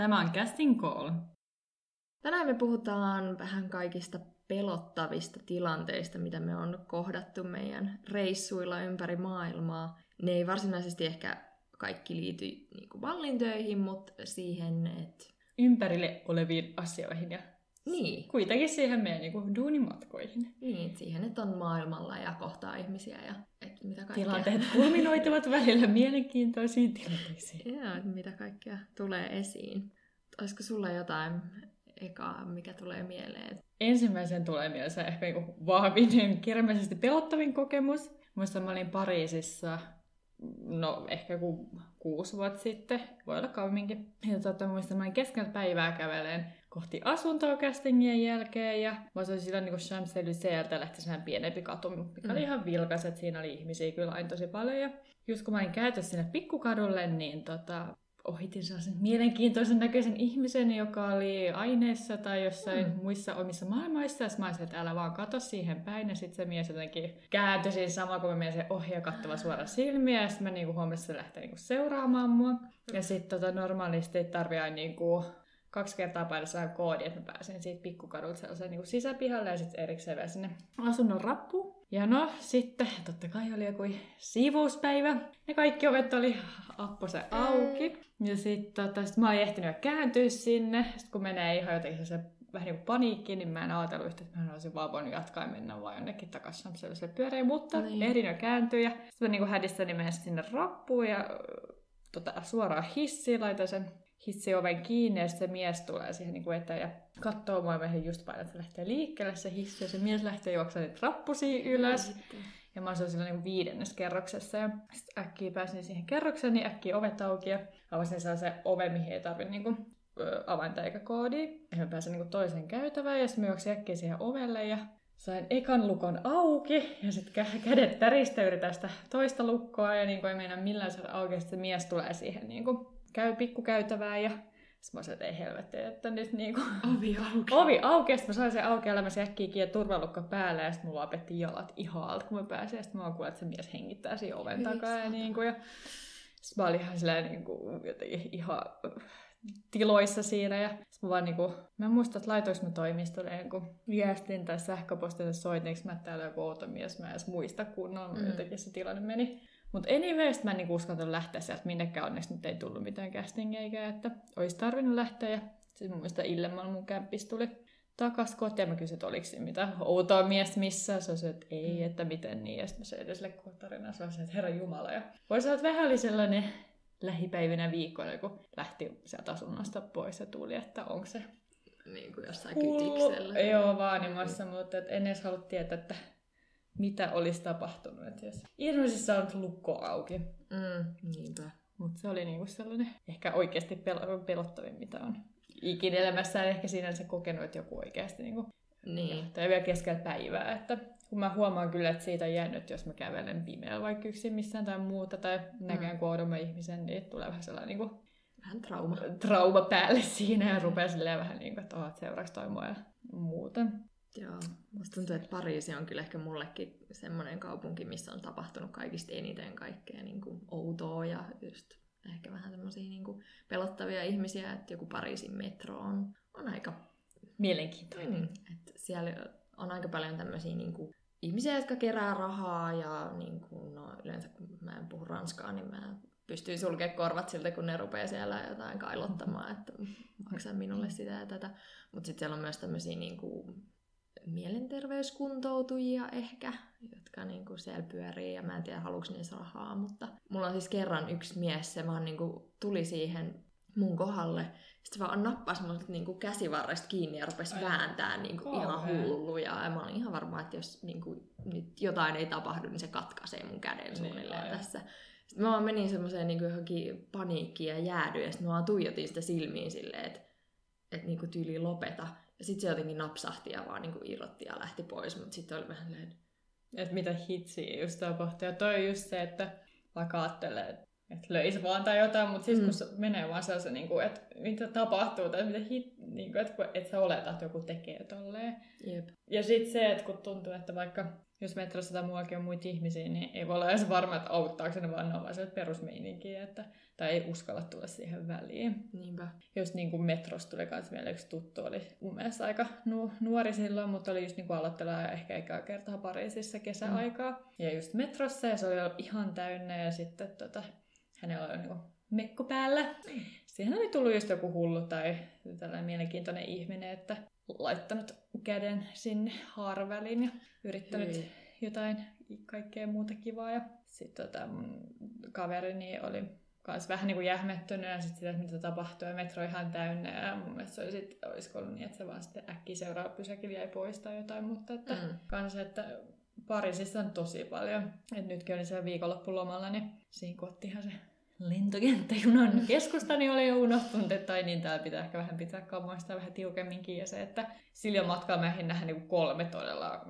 tämä on Casting Call. Tänään me puhutaan vähän kaikista pelottavista tilanteista, mitä me on kohdattu meidän reissuilla ympäri maailmaa. Ne ei varsinaisesti ehkä kaikki liity niin kuin valintöihin, mutta siihen, että... Ympärille oleviin asioihin ja Niin, kuitenkin siihen meidän niin kuin, duunimatkoihin. niin, siihen, että on maailmalla ja kohtaa ihmisiä ja että mitä kaikkea... Tilanteet kulminoituvat välillä mielenkiintoisiin tilanteisiin. Joo, että mitä kaikkea tulee esiin. Olisiko sulla jotain ekaa, mikä tulee mieleen? Ensimmäisen tulee mielessä ehkä niin vahvin, kirjallisesti pelottavin kokemus. Muistan, mä olin Pariisissa no ehkä kuusi vuotta sitten, voi olla kauemminkin. Ja tota, muistan, mä olin keskellä päivää käveleen kohti asuntoa castingien jälkeen, ja mä olin silloin niin Champs-Élysées lähti sehän pienempi katu, mikä Mm. oli ihan vilkas, että siinä oli ihmisiä kyllä aina tosi paljon. Ja just kun mä olin käyty sinne pikkukadulle, niin tota, ohitin sellaisen mielenkiintoisen näköisen ihmisen, joka oli aineessa tai jossain Mm. muissa omissa maailmoissa. Ja mä olisin, että älä vaan kato siihen päin. Ja sitten se mies jotenkin kääntyi siinä sama, kun mä menin sen ohi ja kattava suora silmiä. Ja sitten mä niinku huomasin, että se lähtee niinku seuraamaan mua. Ja sitten tota, normaalisti ei tarvi aina niinku kaksi kertaa vähän koodi, että mä pääsen siitä pikkukadulta sellaiseen niin sisäpihalle ja sitten erikseen vielä sinne asunnon rappuun. Ja no, sitten totta kai oli joku siivouspäivä. Ja kaikki ovet oli apposen auki. Ja sitten tota, sit mä olin ehtinyt jo kääntyä sinne. Sitten kun menee ihan jotenkin se vähän niin kuin paniikkiin, niin mä en ajatellut yhtä, että mä olisin vaan voinut jatkaa ja mennä vaan jonnekin takaisin sellaiselle pyörein, mutta Niin. ehdin jo kääntyä. Ja sitten mä niin kuin hädissäni sinne rappuun ja tota, suoraan hissiin, laitan sen hissioven kiinni ja se mies tulee siihen niin kuin eteen ja katsoo mua ja just painan, että se lähtee liikkeelle se hissi ja se mies lähtee juoksemaan niitä rappusia ylös. Ja mä olin silloin niin viidennes kerroksessa ja sitten äkkiä pääsin siihen kerrokseen, niin äkkiä ovet auki ja avasin sellaisen oven, mihin ei tarvitse niin kuin, avainta eikä koodia. Ja mä pääsin niin kuin toiseen käytävään ja sitten mä juoksin äkkiä siihen ovelle ja sain ekan lukon auki ja sitten kädet täristä yritän sitä toista lukkoa ja niin kuin ei meinaa millään saada auki se mies tulee siihen niin kuin, käy pikkukäytävään ja sitten mä olisin, että ei helvetti, että nyt niinku Ovi auki. ovi auki, ja sitten mä sain sen auki, ja mä sen äkkiä kiinni turvalukko päälle, ja sitten mulla opetti jalat ihan alta, kun mä pääsin, ja sitten mä kuullut, että se mies hengittää siinä oven takaa, ja, saatana. niinku, ja sitten mä olin ihan silleen niinku, jotenkin ihan tiloissa siinä, ja mä vaan niinku, mä en muista, että laitoinko mä toimistolle jonkun viestin tai sähköpostin, että soitinko mä, täällä joku outo mies, mä en edes muista kunnolla, Mm. jotenkin se tilanne meni. Mutta anyway, sit mä en niinku uskaltanut lähteä sieltä minnekään, onneksi nyt ei tullut mitään castingia, että olisi tarvinnut lähteä. Ja sitten muista Illemalla mun kämppis tuli takas kotiin ja mä kysyin, että oliko siinä mitään outoa miestä missään. Se oli se, että ei, Mm. että miten niin. Ja sitten mä selitän sille koko tarinaa. Se oli se, että herra Jumala. Ja voisi olla, että vähän oli sellainen lähipäivinä viikkoina, kun lähti sieltä asunnosta pois ja tuli, että onko se Niin kuin jossain kytiksellä. Joo, vaanimassa, mutta et en edes halua tietää, että mitä olisi tapahtunut. Et jos ilmeisesti on lukko auki. Mm, niinpä. Mutta se oli niinku sellainen ehkä oikeasti pel- pelottavin, mitä on ikinä elämässään ehkä siinä se kokenut, että joku oikeasti niinku, Niin. tai vielä keskellä päivää. Että kun mä huomaan kyllä, että siitä on jäänyt, jos mä kävelen pimeällä vaikka yksin missään tai muuta, tai näkään Mm. kun ihmisen, niin tulee vähän sellainen niinku, Vähän trauma. trauma päälle siinä ja rupeaa silleen vähän niin kuin, että oot seuraavaksi toi mua ja muuta. Joo. Musta tuntuu, että Pariisi on kyllä ehkä mullekin semmoinen kaupunki, missä on tapahtunut kaikista eniten kaikkea niin kuin outoa ja just ehkä vähän semmoisia niin kuin pelottavia ihmisiä, että joku Pariisin metro on, on aika... Mielenkiintoinen. Mm, että siellä on aika paljon tämmöisiä niin kuin ihmisiä, jotka kerää rahaa ja niin kuin, no, yleensä kun mä en puhu ranskaa, niin mä pystyin sulkemaan korvat siltä, kun ne rupeaa siellä jotain kailottamaan, että maksaa minulle sitä ja tätä. Mutta sitten siellä on myös tämmöisiä niin kuin mielenterveyskuntoutujia ehkä, jotka niin kuin siellä pyörii ja mä en tiedä haluuks niissä rahaa, mutta mulla on siis kerran yksi mies, se vaan niin kuin tuli siihen mun kohdalle, sitten vaan nappasi mut niinku käsivarresta kiinni ja rupesi Ai. vääntää niinku ihan Kauhea. hulluja. Ja mä olin ihan varma, että jos niinku, nyt jotain ei tapahdu, niin se katkaisee mun käden Niin, suunnilleen aivan. tässä. Sitten mä vaan menin semmoiseen niinku johonkin paniikkiin ja jäädyin, ja sitten mä vaan tuijotin sitä silmiin silleen, että et niinku tyyli lopeta. Ja sitten se jotenkin napsahti ja vaan niinku irrotti ja lähti pois, mutta sitten oli vähän silleen, Että mitä hitsiä just tapahtuu. Ja toi on just se, että vaikka ajattelee, että löisi vaan tai jotain, mutta sitten Mm. kun se menee vaan sellaisen, niin kuin, että mitä tapahtuu tai mitä hit, niin kuin, että, että sä oletat, että joku tekee tolleen. Jep. Ja sitten se, että kun tuntuu, että vaikka jos metrossa tai muuallakin on muita ihmisiä, niin ei voi olla edes varma, että auttaako ne vaan ne on vaan perusmeininkiä, että, tai ei uskalla tulla siihen väliin. Niinpä. Just niin kuin metrossa tuli myös vielä yksi tuttu, oli mun mielestä aika nu- nuori silloin, mutta oli just niin kuin aloittelija ehkä eikä kertaa Pariisissa kesäaikaa. Mm. Ja just metrossa ja se oli ihan täynnä ja sitten tota, hänellä oli niin mekko päällä. Siihen oli tullut just joku hullu tai tällainen mielenkiintoinen ihminen, että laittanut käden sinne haaraväliin ja yrittänyt Hyi. jotain kaikkea muuta kivaa. Ja sitten tota, kaverini oli kans vähän niin kuin jähmettynyt ja sitten sitä, että mitä tapahtuu ja metro ihan täynnä ja mun mielestä se oli sit, olisiko ollut niin, että se vaan sitten äkkiä seuraava pysäkillä jäi pois tai jotain, mutta että mm. kans, että Pariisissa on tosi paljon. Et nytkin oli siellä viikonloppulomalla, niin siinä kun ottihan se lentokenttäjunan keskusta, niin oli jo unohtunut, että tai niin täällä pitää ehkä vähän pitää kammoista vähän tiukemminkin. Ja se, että sillä matkalla mä nähdä niin kolme todella,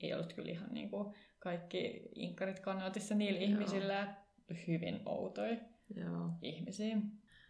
ei ollut kyllä ihan niin kuin kaikki inkkarit kannatissa niillä Joo. ihmisillä, hyvin outoja Joo. ihmisiä.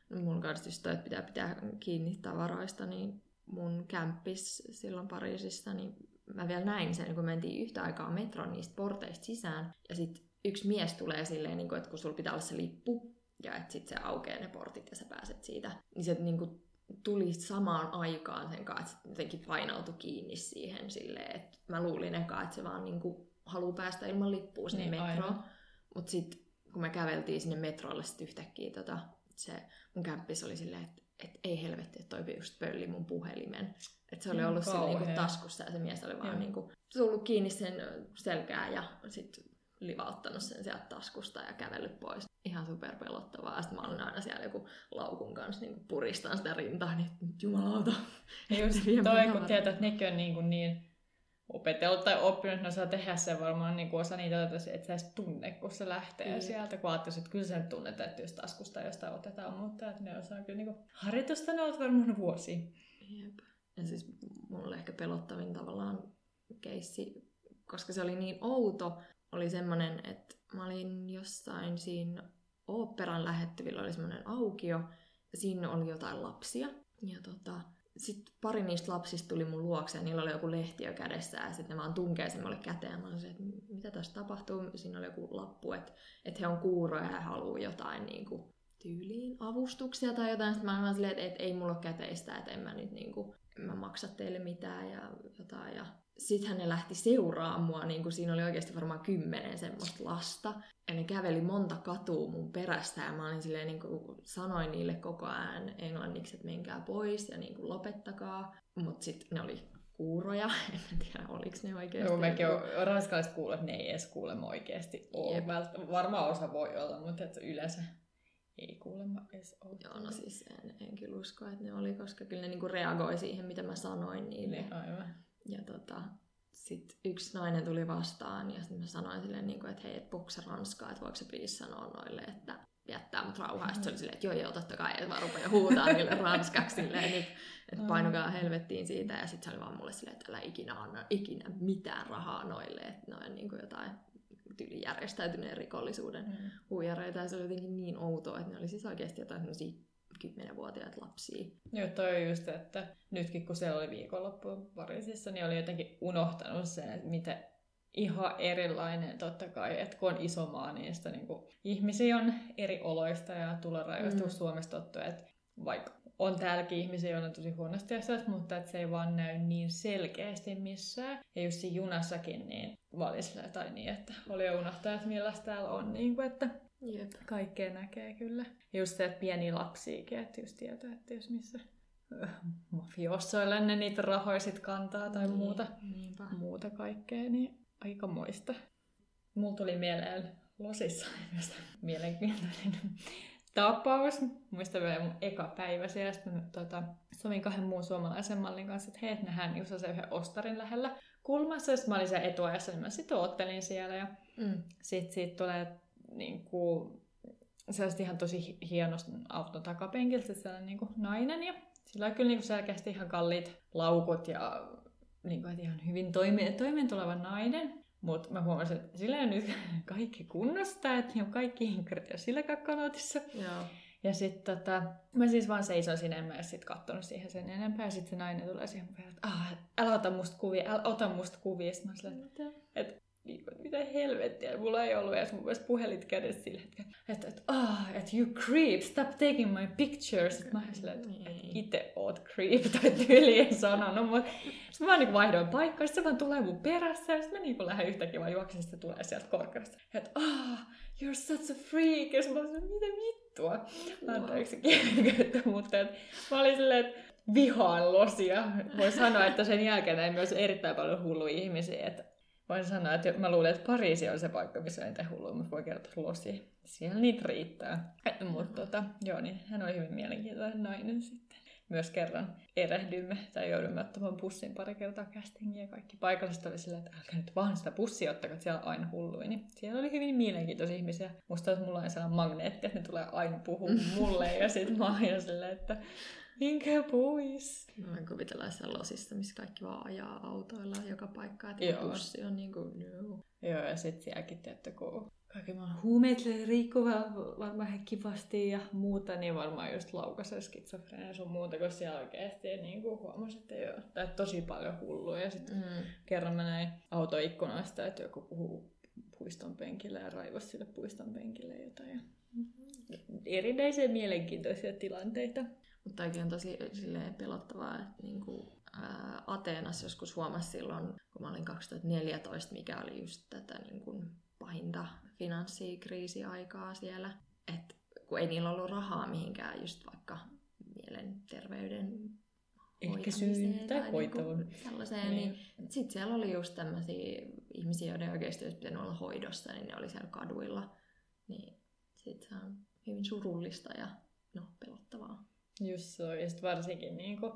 No mun kanssa just että pitää pitää kiinni tavaroista, niin mun kämppis silloin Pariisissa, niin mä vielä näin sen, kun mentiin yhtä aikaa metron niistä porteista sisään. Ja sitten yksi mies tulee silleen, niin kuin, että kun sulla pitää olla se lippu, ja että sitten se aukeaa ne portit ja sä pääset siitä, niin se niin kuin, tuli samaan aikaan sen kanssa, että jotenkin painautui kiinni siihen silleen, että mä luulin eka, että se vaan niin kuin, haluaa päästä ilman lippua sinne niin, metroon. Mutta sitten kun me käveltiin sinne metrolle sit yhtäkkiä, tota, se mun kämppis oli silleen, että et ei helvetti, että toi just pölli mun puhelimen. Että se oli ollut mm, niinku taskussa ja se mies oli vaan niinku tullut kiinni sen selkään ja sitten livauttanut sen sieltä taskusta ja kävellyt pois. Ihan super pelottavaa. Sitten mä olin aina siellä joku laukun kanssa niin puristan sitä rintaa, niin jumalauta. Ja just toi, kun tietää, että nekin on niin, kuin niin opetellut tai oppinut, että ne osaa tehdä sen varmaan niin kuin osa niitä, että sä edes tunne, kun se lähtee mm. sieltä. Kun ajattelisi, että kyllä sen tunnetaan, että jos taskusta jostain otetaan, mutta että ne osaa kyllä niin kuin, harjoitusta ne ovat varmaan vuosia. Jep. Ja siis mulle ehkä pelottavin tavallaan keissi, koska se oli niin outo, oli semmoinen, että mä olin jossain siinä oopperan lähettyvillä oli semmoinen aukio, ja siinä oli jotain lapsia. Ja tota, sitten pari niistä lapsista tuli mun luokse ja niillä oli joku lehtiö kädessä ja sitten ne vaan tunkee sen mulle käteen. Mä olin että mitä tässä tapahtuu? Siinä oli joku lappu, että, että he on kuuroja ja haluaa jotain niin kuin, tyyliin avustuksia tai jotain. Sitten mä olin silleen, että, että ei mulla ole käteistä, että en mä nyt niin kuin, en mä maksa teille mitään ja jotain. Ja sitten ne lähti seuraamaan mua, niin kuin siinä oli oikeasti varmaan kymmenen semmoista lasta. Ja ne käveli monta katua mun perästä ja mä olin silleen, niin kuin, sanoin niille koko ajan englanniksi, että menkää pois ja niin kuin, lopettakaa. Mutta sitten ne oli kuuroja, en tiedä oliko ne oikeasti. Joo, mekin on ranskalaiset että ne ei edes kuulemma oikeasti ole. Varmaan osa voi olla, mutta että yleensä ei kuulemma edes ole. Joo, no siis en, en kyllä usko, että ne oli, koska kyllä ne niinku reagoi siihen, mitä mä sanoin niille. Niin, aivan. Ja tota, sitten yksi nainen tuli vastaan ja sitten mä sanoin silleen, niin kuin, että hei, et puhuksa ranskaa, että voiko se please sanoa noille, että jättää mut rauhaa. Mm. Sitten se oli silleen, että joo joo, totta kai, että vaan rupeaa huutaa niille ranskaksi silleen nyt, että painukaa helvettiin siitä. Ja sitten se oli vaan mulle silleen, että älä ikinä anna ikinä mitään rahaa noille, että noin niin kuin jotain tyyli järjestäytyneen rikollisuuden mm. huijareita. Ja se oli jotenkin niin outoa, että ne oli siis oikeasti jotain sellaisia 10-vuotiaat lapsia. Joo, toi on just, että nytkin kun se oli viikonloppu Pariisissa, niin oli jotenkin unohtanut sen, että miten ihan erilainen totta kai, että kun on iso maa, niin sitä niin kuin, ihmisiä on eri oloista ja tulorajoista, mm. Suomesta tottu, että vaikka on täälläkin ihmisiä, joilla on tosi huonosti asiat, mutta että se ei vaan näy niin selkeästi missään. Ja just siinä junassakin, niin valisille tai niin, että oli jo unohtaa, että millaista täällä on, niin kuin, että Jep. Kaikkea näkee kyllä. Just se, että pieni lapsiikin, että just tietää, että jos missä mafiossoille ne niitä rahoja sit kantaa tai niin, muuta, niinpä. muuta kaikkea, niin aika moista. Mulla tuli mieleen Losissa mielenkiintoinen tapaus. Muistan vielä mun eka päivä siellä, sitten tota, sovin kahden muun suomalaisen mallin kanssa, että hei, nähdään just se yhden ostarin lähellä kulmassa. Sitten mä olin siellä etuajassa, niin mä sitten oottelin siellä ja mm. sitten siitä tulee niin kuin, sellaista ihan tosi hienosti auton takapenkiltä sellainen niin kuin nainen ja sillä on kyllä niin kuin selkeästi ihan kalliit laukut ja niin kuin, ihan hyvin toime, toimeen tuleva nainen. Mutta mä huomasin, että sillä on nyt kaikki kunnosta, että niin kaikki hinkarit ja sillä kakkanotissa. Ja sitten tota, mä siis vaan seison sinne, en mä sit kattonut siihen sen enempää. Ja sitten se nainen tulee siihen että ah, älä ota musta kuvia, älä ota musta kuvia. Sitten mä että, että niin mitä helvettiä, mulla ei ollut edes mun mielestä puhelit kädessä sillä hetkellä, että, että, ah, että you creep, stop taking my pictures. Sitten mä silleen, että, niin. itse oot creep, tai tyyli ei sanonut, mutta sitten mä niin vaihdoin paikkaa, sitten se vaan tulee mun perässä, ja sitten mä niin lähden yhtäkkiä vaan juoksin, sitten tulee sieltä korkeasta, että ah, you're such a freak, ja mä olin, mitä vittua, anteeksi kielenkäyttö, mutta että, mä olin silleen, että vihaan losia. Voi sanoa, että sen jälkeen näin myös erittäin paljon hulluja ihmisiä, että voin sanoa, että mä luulen, että Pariisi on se paikka, missä eniten hullua, mutta voi kertoa Losi. Siellä niitä riittää. Mutta tota, joo, niin hän oli hyvin mielenkiintoinen nainen sitten. Myös kerran erehdymme tai joudumme ottamaan bussin pari kertaa castingia ja kaikki paikalliset oli silleen, että älkää nyt vaan sitä bussia ottakaa, siellä on aina hulluja. Niin siellä oli hyvin mielenkiintoisia ihmisiä. Musta että mulla on sellainen magneetti, että ne tulee aina puhumaan mulle ja sitten mä oon että Minkä pois? Mä voin kuvitella jossain losissa, missä kaikki vaan ajaa autoilla joka paikka, että bussi on niin kuin, no. Joo, ja sitten sielläkin, että kun kaikki vaan huumeet riikkuvat varmaan he kivasti ja muuta, niin varmaan just laukaisee skitsofrenia sun muuta, kun siellä oikeasti niin kuin huomasi, että joo, tai tosi paljon hullua. Ja sitten mm. kerran mä näin autoikkunasta, että joku puhuu puiston penkillä ja raivasi sille puiston penkille jotain. Ja mm-hmm. erinäisiä mielenkiintoisia tilanteita. Mutta on tosi silleen pelottavaa, että niin kuin, ää, Ateenassa joskus huomasi silloin, kun mä olin 2014, mikä oli just tätä niin kuin, pahinta finanssikriisiaikaa siellä, että kun ei niillä ollut rahaa mihinkään just vaikka mielenterveyden ehkäisyyn tai niinku hoitoon. Niin sellaiseen, niin. niin sitten siellä oli just tämmöisiä ihmisiä, joiden oikeasti olisi pitänyt olla hoidossa, niin ne oli siellä kaduilla. Niin sitten se on hyvin surullista ja no, pelottavaa. Just se on, ja sitten varsinkin niin kuin,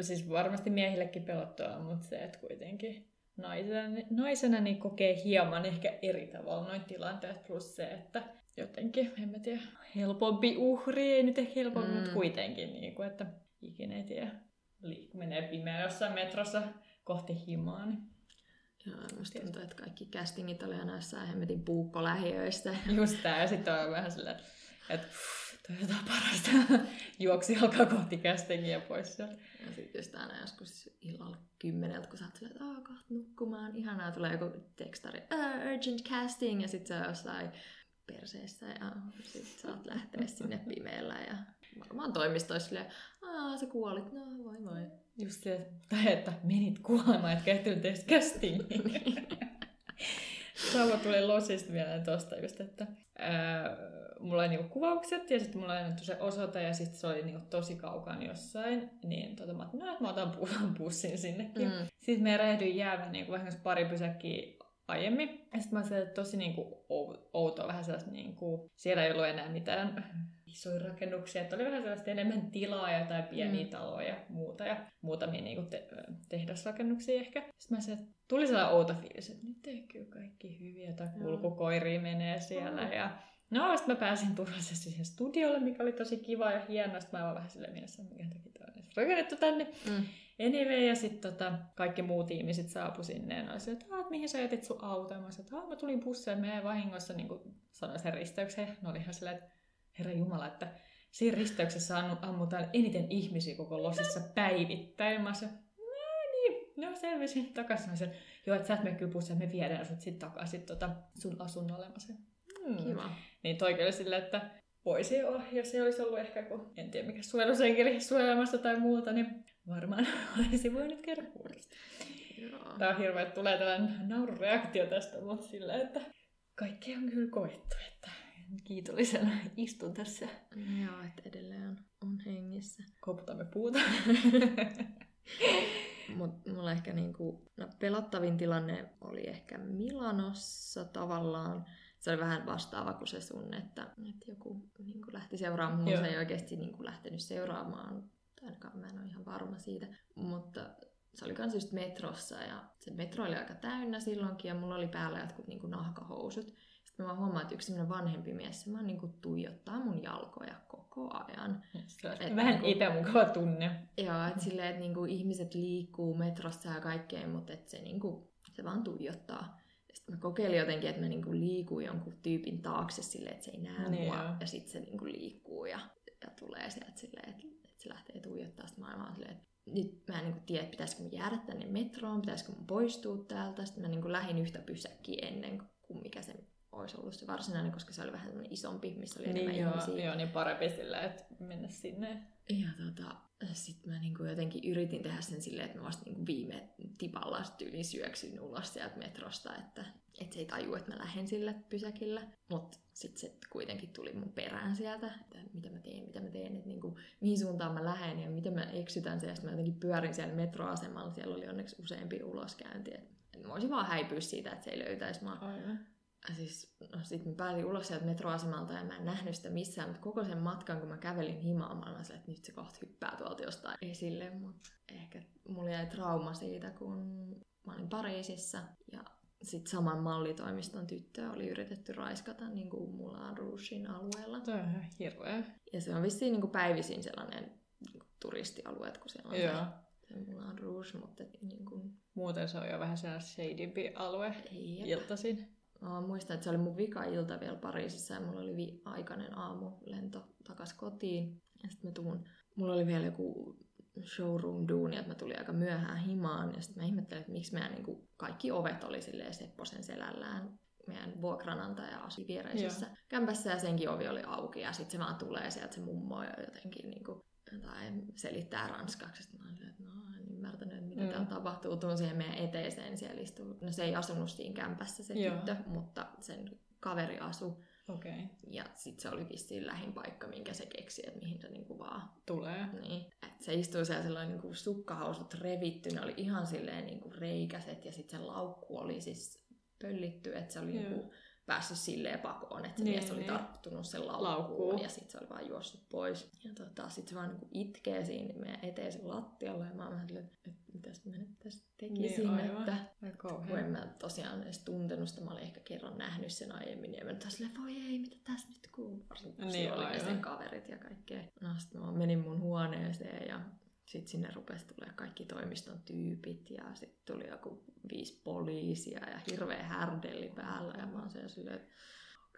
siis varmasti miehillekin pelottavaa, mutta se, että kuitenkin naisena, naisena niin kokee hieman ehkä eri tavalla noin tilanteet, plus se, että jotenkin, en mä tiedä, helpompi uhri, ei nyt ehkä helpompi, mm. mutta kuitenkin, niin kuin, että ikinä ei tiedä, menee pimeä jossain metrossa kohti himaa, niin Joo, musta tuntuu, että kaikki castingit oli aina jossain hemmetin puukkolähiöistä. Just tää, ja sitten on vähän silleen, että toi jotain parasta. Juoksi alkaa kohti castingia pois. Ja sitten just aina joskus illalla kymmeneltä, kun sä oot että kohta nukkumaan. Ihanaa, tulee joku tekstari, urgent casting, ja sitten on jossain perseessä, ja sitten saat lähteä sinne pimeällä. Ja varmaan toimistoissa silleen, aah, sä kuolit, no voi voi. Just se, tai että menit kuolemaan, etkä ehtinyt edes castingiin. Sama tuli Losista vielä tuosta just, että ää, mulla oli niinku kuvaukset ja sitten mulla oli annettu se osoite ja sitten se oli niinku tosi kaukaan jossain. Niin tota, mä ajattelin, no, että mä otan bussin sinnekin. Mm. Sitten me erehdyin jäädä niinku vähän pari pysäkkiä aiemmin. Ja sitten mä ajattelin, että tosi niinku outoa vähän sellaista, niinku, siellä ei ollut enää mitään isoja rakennuksia, että oli vähän sellaista enemmän tilaa ja jotain pieniä mm. taloja ja muuta ja muutamia niinku te- tehdasrakennuksia ehkä. Sitten mä että tuli sellainen outo fiilis, että nyt ei kyllä kaikki hyviä, tai kulkukoiria menee siellä mm. ja No, sitten mä pääsin turvallisesti siihen studiolle, mikä oli tosi kiva ja hienoa. Sitten mä oon vähän silleen mielessä, mikä takia tämä on rakennettu tänne. Mm. Anyway, ja sitten tota, kaikki muut ihmiset saapu sinne ja ne oli että, mihin sä jätit sun auto? Ja mä sanoin, että mä tulin bussille, meidän vahingossa niin kuin sanoin sen risteykseen. Ne oli ihan silleen, että herra Jumala, että siinä risteyksessä ammutaan eniten ihmisiä koko Losissa päivittäin. Mä no niin, no selvisin takaisin. Mä sanoin, joo, että sä et mene kyllä me viedään sut sitten takaisin tota, sun asunnolle. Mä hmm. Kiva. Niin toikin oli silleen, että voisi olla, jos se olisi ollut ehkä, kun en tiedä mikä suojelusenkeli suojelemassa tai muuta, niin varmaan olisi voinut käydä uudestaan. Tämä on hirveä, että tulee tällainen naurureaktio tästä, mutta silleen, että kaikki on kyllä koettu, että kiitollisena istun tässä. Joo, että edelleen on, hengissä. Koputamme puuta. Mut mulla ehkä niinku, no, pelottavin tilanne oli ehkä Milanossa tavallaan se oli vähän vastaava kuin se sun, että, että joku niin kuin lähti seuraamaan. Mulla se ei oikeasti niin kuin lähtenyt seuraamaan, ainakaan mä en ole ihan varma siitä. Mutta se oli kans just metrossa ja se metro oli aika täynnä silloinkin ja mulla oli päällä jotkut niin kuin nahkahousut. Sitten mä huomaan, että yksi vanhempi mies, se vaan niin kuin tuijottaa mun jalkoja koko ajan. Se on vähän niin epämukava tunne. Joo, että silleen, että niin kuin ihmiset liikkuu metrossa ja kaikkeen, mutta että se, niin kuin, se vaan tuijottaa Sitten mä kokeilin jotenkin, että mä niinku liikun jonkun tyypin taakse silleen, että se ei näe Niin mua. joo. Ja sitten se niinku liikkuu ja, ja tulee sieltä silleen, että, että se lähtee tuijottaa sitä maailmaa silleen, että nyt mä en niinku tiedä, pitäisikö mun jäädä tänne metroon, pitäisikö mun poistua täältä. Sitten mä niinku lähdin yhtä pysäkkiä ennen kuin mikä se olisi ollut se varsinainen, koska se oli vähän isompi, missä oli enemmän Niin joo, ihmisiä. joo, niin parempi sillä, että mennä sinne. Ja tota, sitten mä niinku jotenkin yritin tehdä sen silleen, että mä vasta niinku viime tipalla tyyliin syöksyin ulos sieltä metrosta, että, että se ei taju, että mä lähden sille pysäkillä. Mutta sitten se kuitenkin tuli mun perään sieltä, että mitä mä teen, mitä mä teen, että niinku, mihin suuntaan mä lähden ja miten mä eksytän sen. Ja sitten mä jotenkin pyörin siellä metroasemalla, siellä oli onneksi useampi uloskäynti. Et, et mä voisin vaan häipyä siitä, että se ei löytäisi mua. Aivan. Ja siis, no sit mä pääsin ulos sieltä metroasemalta ja mä en nähnyt sitä missään, mutta koko sen matkan, kun mä kävelin himaan, mä silleen, että nyt se kohta hyppää tuolta jostain esille, mutta ehkä mulla jäi trauma siitä, kun mä olin Pariisissa ja sitten saman mallitoimiston tyttöä oli yritetty raiskata niin kuin Moulin Rougein alueella. Toi on ihan hirveä. Ja se on vissiin niin kuin päivisin sellainen niin kuin turistialue, kun siellä on Joo. se, se Moulin Rouge, mutta niin kuin, Muuten se on jo vähän sellainen shadympi alue ei, iltaisin. Mä muistan, että se oli mun vika ilta vielä Pariisissa ja mulla oli vi- aikainen aamu lento takas kotiin. Ja sitten mä tuun, mulla oli vielä joku showroom duuni, että mä tulin aika myöhään himaan. Ja sitten mä ihmettelin, että miksi meidän niin kaikki ovet oli silleen Sepposen selällään. Meidän vuokranantaja asui viereisessä Joo. kämpässä ja senkin ovi oli auki. Ja sitten se vaan tulee sieltä se mummo ja jotenkin niin kuin, jotain selittää ranskaksi. Sitten mä olin että no en ymmärtänyt, mitä Mm. täällä tapahtuu. Tuun siihen meidän eteiseen, siellä istuu. No se ei asunut siinä kämpässä se Joo. tyttö, mutta sen kaveri asu. Okei, okay. Ja sitten se oli vissiin lähin paikka, minkä se keksi, että mihin se niinku vaan... tulee. Niin. Et se istui siellä sellainen niinku sukkahousut revitty, ne oli ihan silleen niinku reikäset ja sitten se laukku oli siis pöllitty, että se oli Joo. niinku päässyt silleen pakoon, että se Niin, mies oli niin. tarttunut sen laukkuun, Laukkuun. ja sitten se oli vaan juossut pois. Ja tota, sitten se vaan niinku itkee siinä meidän eteisen lattialla ja mä oon vähän että mitäs mä nyt tästä tekisin, Niin, että kun en mä tosiaan edes tuntenut sitä, mä olin ehkä kerran nähnyt sen aiemmin, ja mä nyt silleen, voi ei, mitä tässä nyt kuuluu, varsinkin kun Niin, niin, oli sen kaverit ja kaikkea. No sitten mä menin mun huoneeseen, ja sitten sinne rupesi tulee kaikki toimiston tyypit, ja sitten tuli joku viisi poliisia, ja hirveä härdelli päällä, ja mä oon siellä silleen, että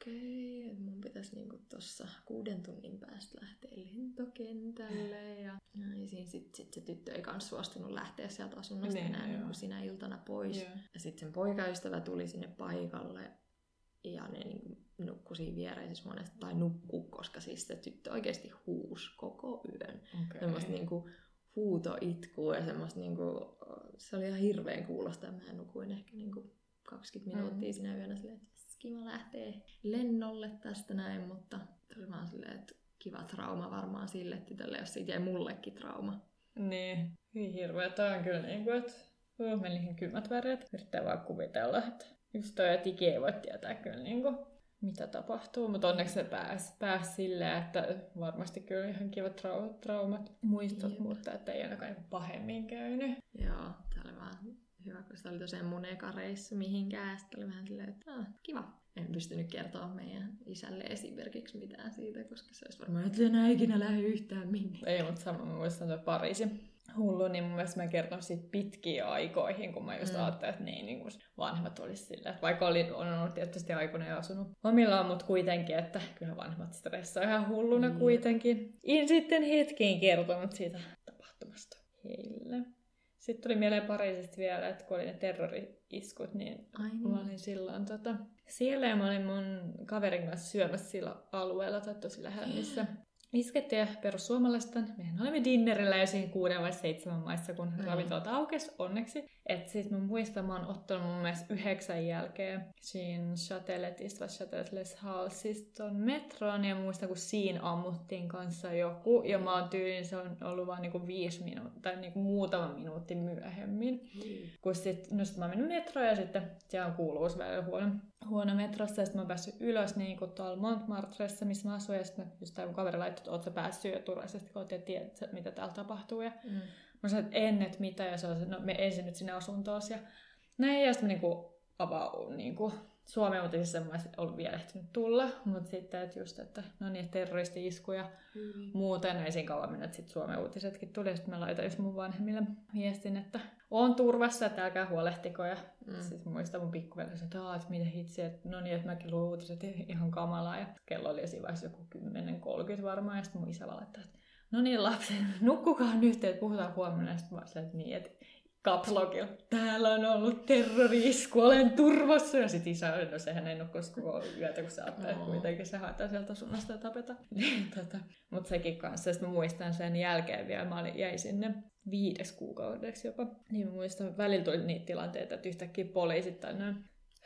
okei, että mun pitäisi niinku tossa kuuden tunnin päästä lähteä lentokentälle. Ja, ja niin siinä sit, sit se tyttö ei kans suostunut lähteä sieltä asunnosta Niin, enää niin sinä iltana pois. Joo. Ja sitten sen poikaystävä tuli sinne paikalle ja ne niin nukkui siinä viereisessä huoneessa, tai nukkuu, koska siis se tyttö oikeasti huusi koko yön. Okei. Semmoista niinku huutoitkua ja semmoista niinku, se oli ihan hirveän kuulosta. ja Mä nukuin ehkä niinku 20 minuuttia Mm. sinä yönä silleen, että kiva lähtee lennolle tästä näin, mutta oli vaan silleen, että kiva trauma varmaan sille tytölle, jos siitä jäi mullekin trauma. Niin, hyvin hirveä. Toi on kyllä niin kuin, että uh, meni ihan kylmät väreet. Yrittää vaan kuvitella, että just toi, että ikinä ei voi tietää kyllä niin kuin, mitä tapahtuu. Mutta onneksi se pääsi pääs silleen, että varmasti kyllä ihan kivat trau- traumat muistot, Jep. mutta että ei ainakaan niin pahemmin käynyt. Joo, tää oli vaan hyvä, kun se oli tosiaan mun eka reissu mihinkään. Ja sitten oli vähän silleen, että ah, kiva. En pystynyt kertoa meidän isälle esimerkiksi mitään siitä, koska se olisi varmaan, että enää ikinä lähde yhtään minne. Ei, mutta sama, mä muistan tuo Pariisi hullu, niin mun mielestä mä kerton siitä pitkiin aikoihin, kun mä just Mm. mm. ajattelin, että niin, niin kun vanhemmat olisi sillä, että vaikka oli, on ollut tietysti aikoina ja asunut omillaan, mutta kuitenkin, että kyllä vanhemmat stressaa ihan hulluna Jep. kuitenkin. En sitten hetkiin kertonut siitä tapahtumasta heille. Sitten tuli mieleen Pariisista vielä, että kun oli ne terrori-iskut, niin Ai Mä niin. olin silloin tota, siellä ja mä olin mun kaverin kanssa syömässä sillä alueella tai tosi lähellä, missä iskettiin ja perussuomalaista. Mehän olimme dinnerillä jo siinä kuuden vai seitsemän maissa, kun ravintolat aukesi onneksi. Et sit mä muistan, mä oon ottanut mun mielestä yhdeksän jälkeen siinä Chateletista vai Chatelet Hallsista ton metroon. Ja mä muistan, kun siinä ammuttiin kanssa joku. Ja mä oon tyyliin, se on ollut vaan niinku viisi minuuttia, tai niinku muutama minuutti myöhemmin. Kun sit, no sit mä menin metroon ja sitten siellä on kuuluvuus välillä huono, huono metrossa. Ja sitten mä oon päässyt ylös niin kuin tuolla Montmartressa, missä mä asuin. Ja sitten just tää mun kaveri laittoi, että oot sä päässyt jo turvallisesti kotiin ja tiedät, mitä täällä tapahtuu. Ja Mm. Mä sanoin, että en, että mitä. Ja se on, no me ensin nyt sinne asuntoon. Ja näin, ja sitten niinku avaun niinku Suomen uutisissa mä ollut vielä ehtinyt tulla, mutta sitten, että just, että no niin, terroristi-iskuja mm. muuten, ei siinä kauan mennä, että sitten Suomen uutisetkin tuli, sitten mä laitoin just mun vanhemmille viestin, että on turvassa, että älkää huolehtiko, ja mm. sitten muistan mun pikkuveli, että, että mitä hitsi, että no niin, että mäkin luin uutiset ihan kamalaa, ja kello oli siinä vaiheessa joku 10.30 varmaan, ja sitten mun isä valittaa, että no niin lapset, nukkukaa nyt, että puhutaan huomenna, sitten mä sanoin, että niin, että kapslogilla. Täällä on ollut terrori-isku, olen turvassa. Ja sitten isä, no sehän ei nukkuisi koko yötä, kun se ajattelee, että kuitenkin se haetaan sieltä asunnosta ja tapeta. Niin, tota. Mutta sekin kanssa. Sitten mä muistan sen jälkeen vielä, mä olin, jäi sinne viides kuukaudeksi jopa. Niin mä muistan, välillä tuli niitä tilanteita, että yhtäkkiä poliisit tai noin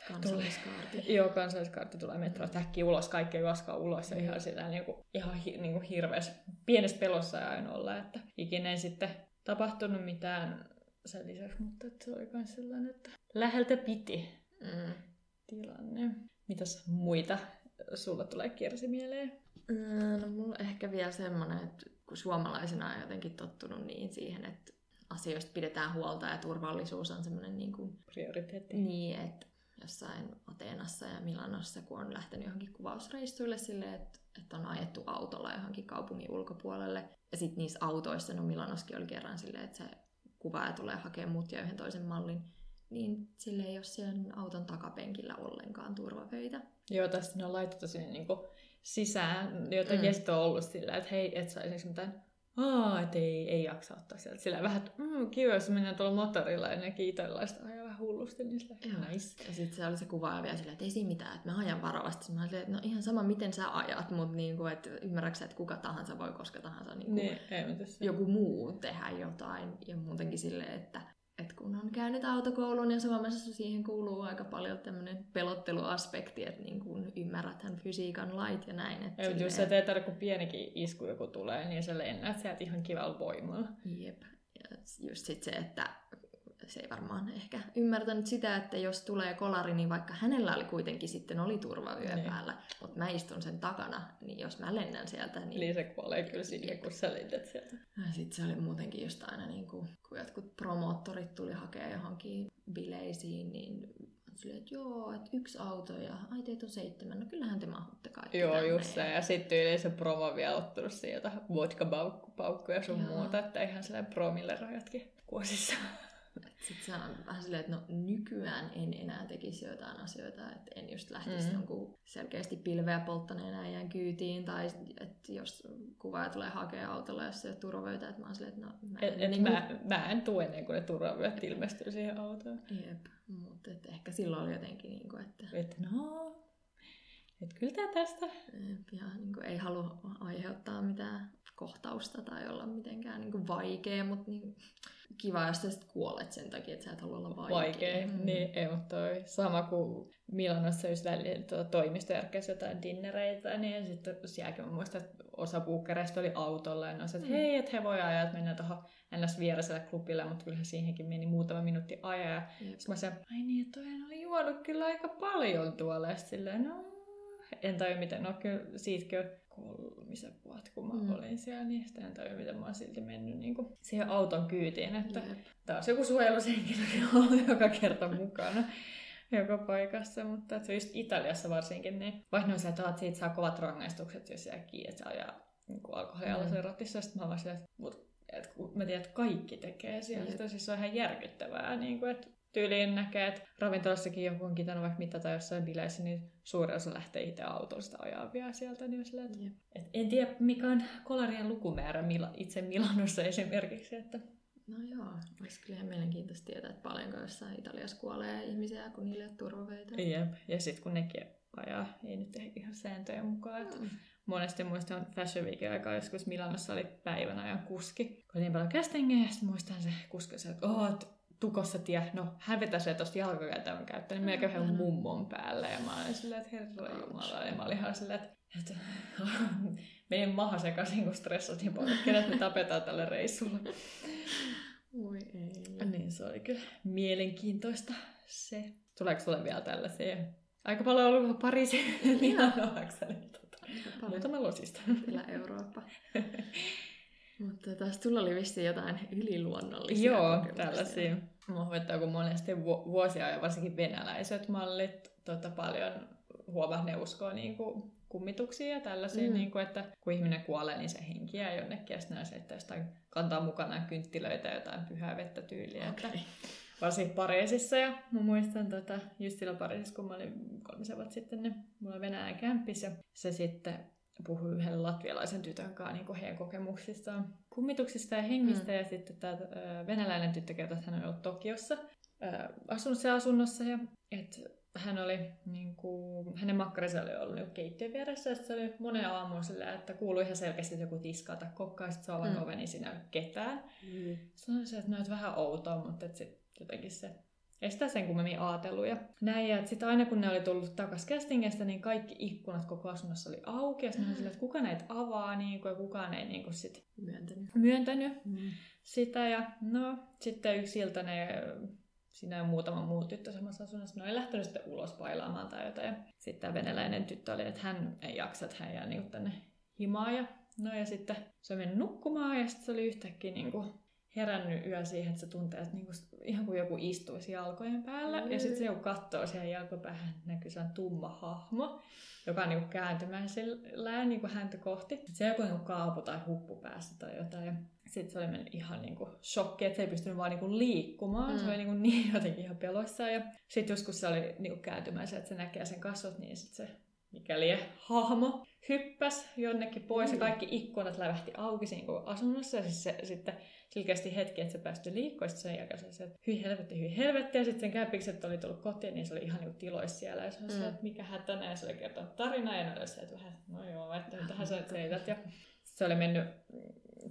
Kansalliskaarti. Joo, kansalliskaarti tulee metrosta äkkiä ulos, kaikki juoskaa ulos ja mm. ihan, sitä, niin kuin, ihan hi, niin kuin hirveässä, pienessä pelossa aina olla, että ikinä ei sitten tapahtunut mitään sen lisäksi, mutta se oli myös sellainen, että läheltä piti mm. tilanne. Mitäs muita sulla tulee kiersi mieleen? Mm, no mulla ehkä vielä semmoinen, että kun suomalaisena on jotenkin tottunut niin siihen, että asioista pidetään huolta ja turvallisuus on semmoinen niin kuin, prioriteetti. Niin, että jossain Ateenassa ja Milanossa, kun on lähtenyt johonkin kuvausreissuille silleen, että, että on ajettu autolla johonkin kaupungin ulkopuolelle. Ja sitten niissä autoissa, no Milanoskin oli kerran silleen, että se kuvaaja tulee hakemaan mut ja yhden toisen mallin, niin sille ei ole sen auton takapenkillä ollenkaan turvavöitä. Joo, tästä ne on laitettu sinne niin sisään, jotenkin mm. on ollut sillä, että hei, et saisi mitään Aa, et ei, ei jaksa ottaa sieltä. Sillä vähän, että mm, kiva, jos mennään tuolla motorilla ja ne kiitoillaista ajaa hullusti, sillä Joo. nice. Ja sitten se oli se kuvaaja vielä silleen, että ei siinä mitään, että mä ajan varovasti. Mä olin, että no ihan sama miten sä ajat, mutta niin kuin, että ymmärrätkö että kuka tahansa voi koska tahansa niin kuin, niin, ei, joku muu tehdä jotain. Ja muutenkin silleen, että et kun on käynyt autokouluun ja Suomessa siihen kuuluu aika paljon tämmöinen pelotteluaspekti, että niin kun ymmärräthän fysiikan lait ja näin. Että silleen... Jos sä teet kun pienikin isku joku tulee, niin sä lennät sieltä ihan kivalla voimalla. Jep. Ja just sit se, että se ei varmaan ehkä ymmärtänyt sitä, että jos tulee kolari, niin vaikka hänellä oli kuitenkin sitten oli turvavyö niin. päällä, mutta mä istun sen takana, niin jos mä lennän sieltä, niin... Niin se kuolee kyllä sinne, kun sä lennät sieltä. Sitten se oli muutenkin just aina niin kuin, kun jotkut promoottorit tuli hakea johonkin bileisiin, niin Silleen, että joo, että yksi auto ja ai teitä on seitsemän, no kyllähän te mahutte kaikki Joo, tänne. just se. Ja sitten yli se promo vielä ottanut sieltä vodka-paukkuja sun joo. muuta, että ihan sellainen promille rajatkin kuosissa. Sitten se on vähän silleen, että no nykyään en enää tekisi jotain asioita, että en just lähtisi mm. jonkun selkeästi pilveä polttaneen äijän kyytiin, tai että jos kuvaaja tulee hakea autolla, jos se ei ole turvavöitä, että mä oon silleen, että no mä en, et, niin mä, kuin... mä en tue ennen kuin ne turvavyöt ilmestyy siihen autoon. Jep, mutta ehkä silloin oli jotenkin niin kuin, että... Että no, että kyllä tää tästä. Ja niin kuin ei halua aiheuttaa mitään kohtausta tai olla mitenkään niin kuin vaikea, mutta niin, kiva, jos sä sitten kuolet sen takia, että sä et halua olla vaikea. Vaikea, mm. niin ei, mutta toi sama kuin Milanossa just välillä tuota, toimistojärkeissä jotain dinnereitä, niin sitten sielläkin mä muistan, että osa buukkereista oli autolla ja ne että mm. hei, että he voi ajaa, että mennään tuohon ns. vieraselle klubille, mutta kyllähän siihenkin meni muutama minuutti ajaa. Ja sitten mä sanoin, ai niin, että toi oli juonut kyllä aika paljon tuolla. Ja silleen, no, en tajua miten, no kyllä siitäkin kolmisen vuotta, kun mä mm. olin siellä, niin sitä en tajua, miten mä oon silti mennyt niin kuin siihen auton kyytiin, että Jep. taas joku suojelushenkilö on joka kerta mukana joka paikassa, mutta että se just Italiassa varsinkin, niin vaikka ne on se, että siitä saa kovat rangaistukset, jos jää kiinni, että se ajaa niin alkoholialaisen mm. ratissa, sitten mä vaan silleen, että, mut, kun mä tiedän, että kaikki tekee siellä, sitä siis on ihan järkyttävää, niin kuin, että tyyliin näkee, että ravintolassakin joku on kitanut vaikka mitä tai jossain bileissä, niin suuri osa lähtee itse autosta ajaa vielä sieltä. Niin sillä, että, yep. et en tiedä, mikä on kolarien lukumäärä Mila, itse Milanossa esimerkiksi. Että... No joo, olisi kyllä ihan mielenkiintoista tietää, että paljonko jossain Italiassa kuolee ihmisiä, kun niille on turvaveita. Jep, ja sitten kun nekin ajaa, ei nyt ihan sääntöjen mukaan. Että mm. Monesti muistan Fashion Weekin aikaa, joskus Milanossa oli päivän ajan kuski. Kun oli niin paljon castingia, ja sitten muistan se kuski, että oh, tukossa tie, no hän vetäisi tuosta jalkakäytävän käyttöön, niin melkein mm-hmm. mummon päälle. Ja mä olin silleen, että herra jumala. Ja mä olin ihan silleen, että, että meidän maha sekaisin, kun stressatiin paljon, kenet me tapetaan tälle reissulle. Voi ei. Niin se oli kyllä mielenkiintoista se. Tuleeko sulle vielä tällaisia? Aika paljon ollut Pariisin Milanoakseni. Tota, muutama losista. Etelä-Eurooppa. Mutta taas tulla oli vissiin jotain yliluonnollisia Joo, tällaisia. Mua huvittaa, kun monesti vuosia ja varsinkin venäläiset mallit tota, paljon huomaa, ne uskoo niin kuin kummituksia ja tällaisia, mm. niin kuin, että kun ihminen kuolee, niin se henki jää jonnekin, ja sitten se, että jostain kantaa mukanaan kynttilöitä ja jotain pyhää vettä tyyliä. Okay. Että varsinkin Pariisissa, ja mä muistan tota, just silloin Pariisissa, kun mä olin kolmisen vuotta sitten, niin mulla oli Venäjän kämppis, ja se sitten puhui yhden latvialaisen tytön kanssa niin heidän kokemuksistaan kummituksista ja hengistä, mm. ja sitten tämä venäläinen tyttö kertoi, että hän on ollut Tokiossa, asunut se asunnossa, ja että hän oli, niin kuin, hänen makkarinsa oli ollut niin keittiön vieressä, ja se oli monen aamuun sillä, että kuului ihan selkeästi, että joku tiskaa tai kokkaa, sitten se mm. oven, niin siinä ei ole ketään. Mm. Sanoin se, että näyt vähän outoa, mutta että sit jotenkin se estää sen kummemmin ajatellut. Ja näin, ja sitten aina kun ne oli tullut takaisin castingista, niin kaikki ikkunat koko asunnossa oli auki, ja sitten mm. sillä, että kuka näitä avaa, niin kuin, ja kukaan ei niin kuin, sit myöntänyt, myöntänyt mm. sitä. Ja no, sitten yksi ilta ne siinä on muutama muu tyttö samassa asunnossa. Ne oli lähtenyt sitten ulos pailaamaan tai jotain. Ja sitten tämä venäläinen tyttö oli, että hän ei jaksa, että hän jää niin tänne himaan. Ja, no ja sitten se on mennyt nukkumaan ja sitten se oli yhtäkkiä niin kuin herännyt yö siihen, että se tuntee, että niinku, ihan kuin joku istuisi jalkojen päällä. Mm. Ja sitten se joku katsoo siihen jalkopäähän, näkyy se tumma hahmo, joka on niinku kääntymään sillä niinku häntä kohti. Se on joku niinku kaapu tai huppu päässä tai jotain. Ja sitten se oli mennyt ihan niinku shokki, että se ei pystynyt vaan niinku liikkumaan. Mm. Se oli niinku niin jotenkin ihan peloissaan. Ja sitten joskus se oli niinku kääntymässä, että se näkee sen kasvot, niin sitten se mikäli hahmo hyppäs jonnekin pois mm. ja kaikki ikkunat lävähti auki siinä asunnossa. Ja siis se, sitten selkeästi hetki, että se päästyi liikkua, sitten sen jälkeen se, että hyi helvetti, hyi helvetti, ja sitten sen käpikset oli tullut kotiin, niin se oli ihan niin tiloissa siellä, ja se mm. se, että mikä hätänä, ja se oli kertonut tarinaa, ja ne oli se, että vähän, no joo, että tähän sä nyt ja se oli mennyt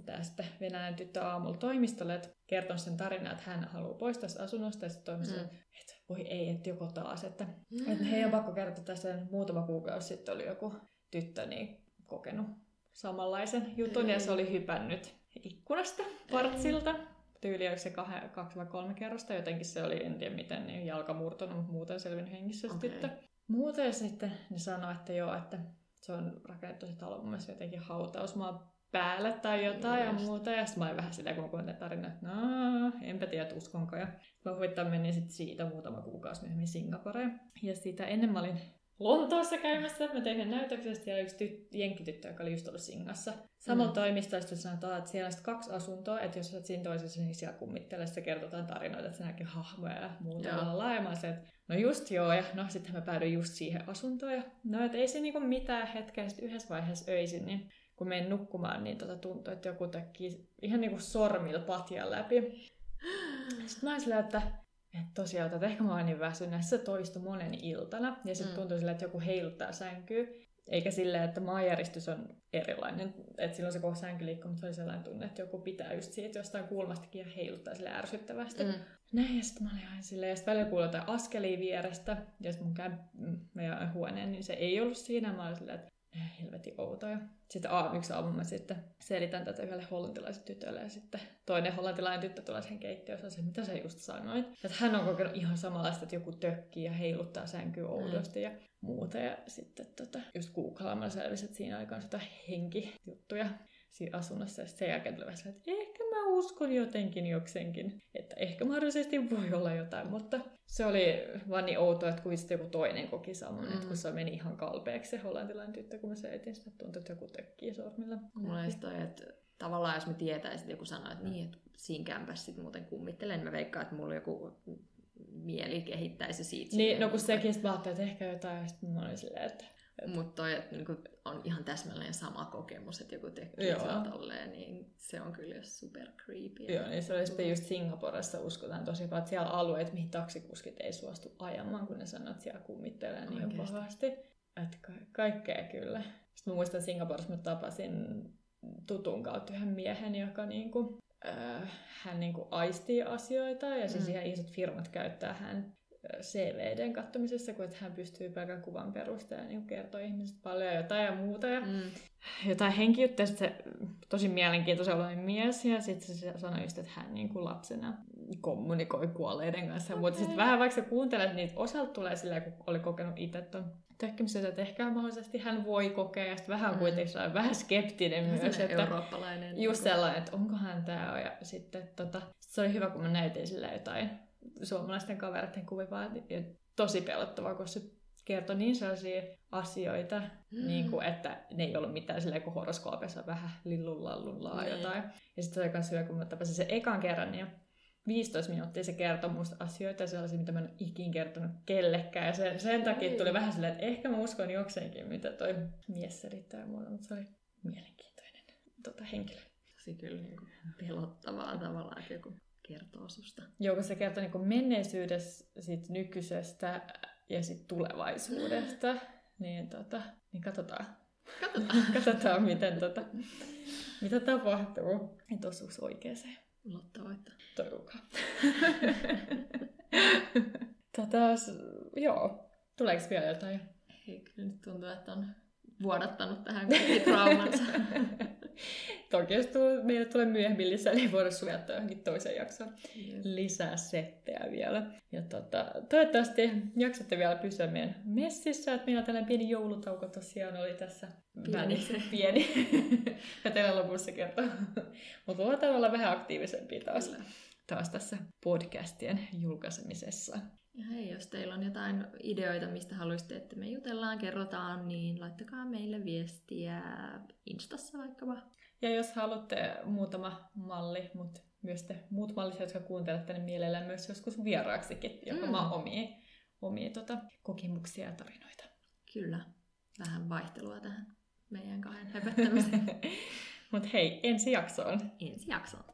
tästä Venäjän tyttö aamulla toimistolle, että kertonut sen tarinan, että hän haluaa pois tästä asunnosta, ja sitten toimistolle, mm. että voi ei, että joko taas, että, mm. että heidän pakko kertoa tässä muutama kuukausi sitten oli joku tyttö niin kokenut samanlaisen jutun, mm. ja se oli hypännyt ikkunasta, partsilta. Tyyli se kah- kaksi vai kolme kerrosta, jotenkin se oli, en tiedä miten, niin jalka murtunut, mutta muuten selvinnyt hengissä okay. sitten. Muuten sitten ne sanoi, että joo, että se on rakennettu se talo mun mielestä jotenkin hautausmaan päälle tai jotain Just. ja muuta. Ja sitten mä olin vähän silleen, kun mä kuulin tarinaa, että no, enpä tiedä, uskonko. Ja mä huvittaa menin sitten siitä muutama kuukausi myöhemmin Singaporeen. Ja siitä ennen mä olin Lontoossa käymässä. Mä tein näytöksestä ja yksi tyt- jenkkityttö, joka oli just ollut Singassa. Samalla mm. toimistoista sanotaan, että siellä on kaksi asuntoa, että jos olet siinä toisessa, niin siellä kummittelee, kertotaan tarinoita, että se näkee hahmoja ja muuta. Ja se, että no just joo, ja no sitten mä päädyin just siihen asuntoon. Ja no, että ei se niinku mitään hetkeä, sitten yhdessä vaiheessa öisin, niin kun menen nukkumaan, niin tota tuntui, että joku teki ihan niinku sormilla patjan läpi. Sitten mä olin sillä, että että tosiaan, että ehkä mä oon niin väsynyt. Se toistui monen iltana. Ja sitten mm. tuntui sillä, että joku heiluttaa sänkyä. Eikä silleen, että maanjäristys on erilainen. Että silloin se koko sänky liikkuu, mutta se oli sellainen tunne, että joku pitää just siitä jostain kulmastakin ja heiluttaa sille ärsyttävästi. Mm. Näin, ja sitten mä olin aina silleen, ja sitten välillä kuului jotain askelia vierestä, ja sitten mun käy meidän huoneen, niin se ei ollut siinä. Mä olin silleen, että helvetin outo. Ja sitten a, yksi aamu mä sitten selitän tätä yhdelle hollantilaiselle tytölle ja sitten toinen hollantilainen tyttö tulee sen keittiöön ja se, mitä sä just sanoit. Että hän on kokenut ihan samanlaista, että joku tökkii ja heiluttaa sänkyä oudosti mm. ja muuta. Ja sitten tota, just googlaamalla selvisi, että siinä aikaan sitä henkijuttuja siinä asunnossa. Ja sen jälkeen tuli vähän että ehkä mä uskon jotenkin joksenkin, että ehkä mahdollisesti voi olla jotain, mutta se oli vaan niin outoa, että kun joku toinen koki saman, mm. että kun se meni ihan kalpeaksi se hollantilainen tyttö, kun mä selitin sitä, tuntui, että joku tökkii sormilla. Mulla toi, että tavallaan jos mä tietäisin, että joku sanoo, että niin, että siinä kämpässä sit muuten kummittelen, niin mä veikkaan, että mulla joku mieli kehittäisi siitä. Niin, no kun sekin sitten että ehkä jotain, ja sitten mä olin silleen, että mutta toi niin kuin, on ihan täsmälleen sama kokemus, että joku tekee tolleen, niin se on kyllä super creepy. Joo, niin se oli sitten just Singaporessa uskotaan tosi paljon, että siellä on alueet, mihin taksikuskit ei suostu ajamaan, kun ne sanoo, että siellä kummittelee niin Oikeasti. pahasti. Että ka- kaikkea kyllä. Sitten mä muistan Singaporessa, mä tapasin tutun kautta yhden miehen, joka niinku, äh, hän niinku aistii asioita ja siis mm. ihan isot firmat käyttää hän CVDn kattomisessa, kun että hän pystyy pelkän kuvan perusteella niin kertoa ihmiset paljon jotain ja muuta. Ja mm. Jotain henkijuttuja, se tosi mielenkiintoisen oloinen mies. Ja sitten se sanoi just, että hän niin kuin lapsena kommunikoi kuolleiden kanssa. Mutta sitten vähän vaikka sä kuuntelet, niin osalta tulee silleen, kun oli kokenut itse ton tökkimisen, että ehkä mahdollisesti hän voi kokea, ja sitten vähän mm. kuitenkin vähän skeptinen myös. sellainen Että eurooppalainen. just sellainen, että onkohan tämä ja sitten tota, se oli hyvä, kun mä näytin sille jotain suomalaisten kavereiden kuvia, vaan ja tosi pelottavaa, koska se kertoi niin sellaisia asioita, mm. niin kuin, että ne ei ollut mitään silleen, kun horoskoopissa vähän lillulallullaa Niin. jotain. Ja sitten se oli myös hyvä, kun mä tapasin sen ekan kerran, niin 15 minuuttia se kertoi musta asioita sellaisia, mitä mä en ole ikin kertonut kellekään. Ja sen, sen takia Oi. tuli vähän silleen, että ehkä mä uskon jokseenkin, mitä toi mies selittää mulle, mutta se oli mielenkiintoinen tota, henkilö. Tosi kyllä niinku pelottavaa tavallaan, että joku kertoo susta. Joo, kun se kertoo niin menneisyydestä, sit nykyisestä ja sit tulevaisuudesta. Niin, tota, niin katsotaan. Katsotaan. katsotaan, miten, tota, mitä tapahtuu. Että osuuks oikeeseen. Lotta voittaa. Toivokaa. tota, joo. Tuleeko vielä jotain? Ei, kyllä nyt tuntuu, että on vuodattanut tähän kaikki traumansa. Toki jos tuu, meille tulee myöhemmin lisää, niin voidaan suojattaa johonkin toiseen jaksoon. lisää settejä vielä. Ja tota, toivottavasti jaksatte vielä pysyä meidän messissä, että meillä tällainen pieni joulutauko tosiaan oli tässä Pieni. välissä. Pieni. ja teillä lopussa kertoo. Mutta luotaan olla vähän aktiivisempia taas, Kyllä. taas tässä podcastien julkaisemisessa. Ja hei, jos teillä on jotain ideoita, mistä haluaisitte, että me jutellaan, kerrotaan, niin laittakaa meille viestiä Instassa vaikkapa. Ja jos haluatte muutama malli, mutta myös te muut mallit, jotka kuuntelette, niin mielellään myös joskus vieraaksikin, joka Mm. mm. omia, omia tota, kokemuksia ja tarinoita. Kyllä, vähän vaihtelua tähän meidän kahden höpöttämiseen. Mutta hei, ensi jaksoon. Ensi jaksoon.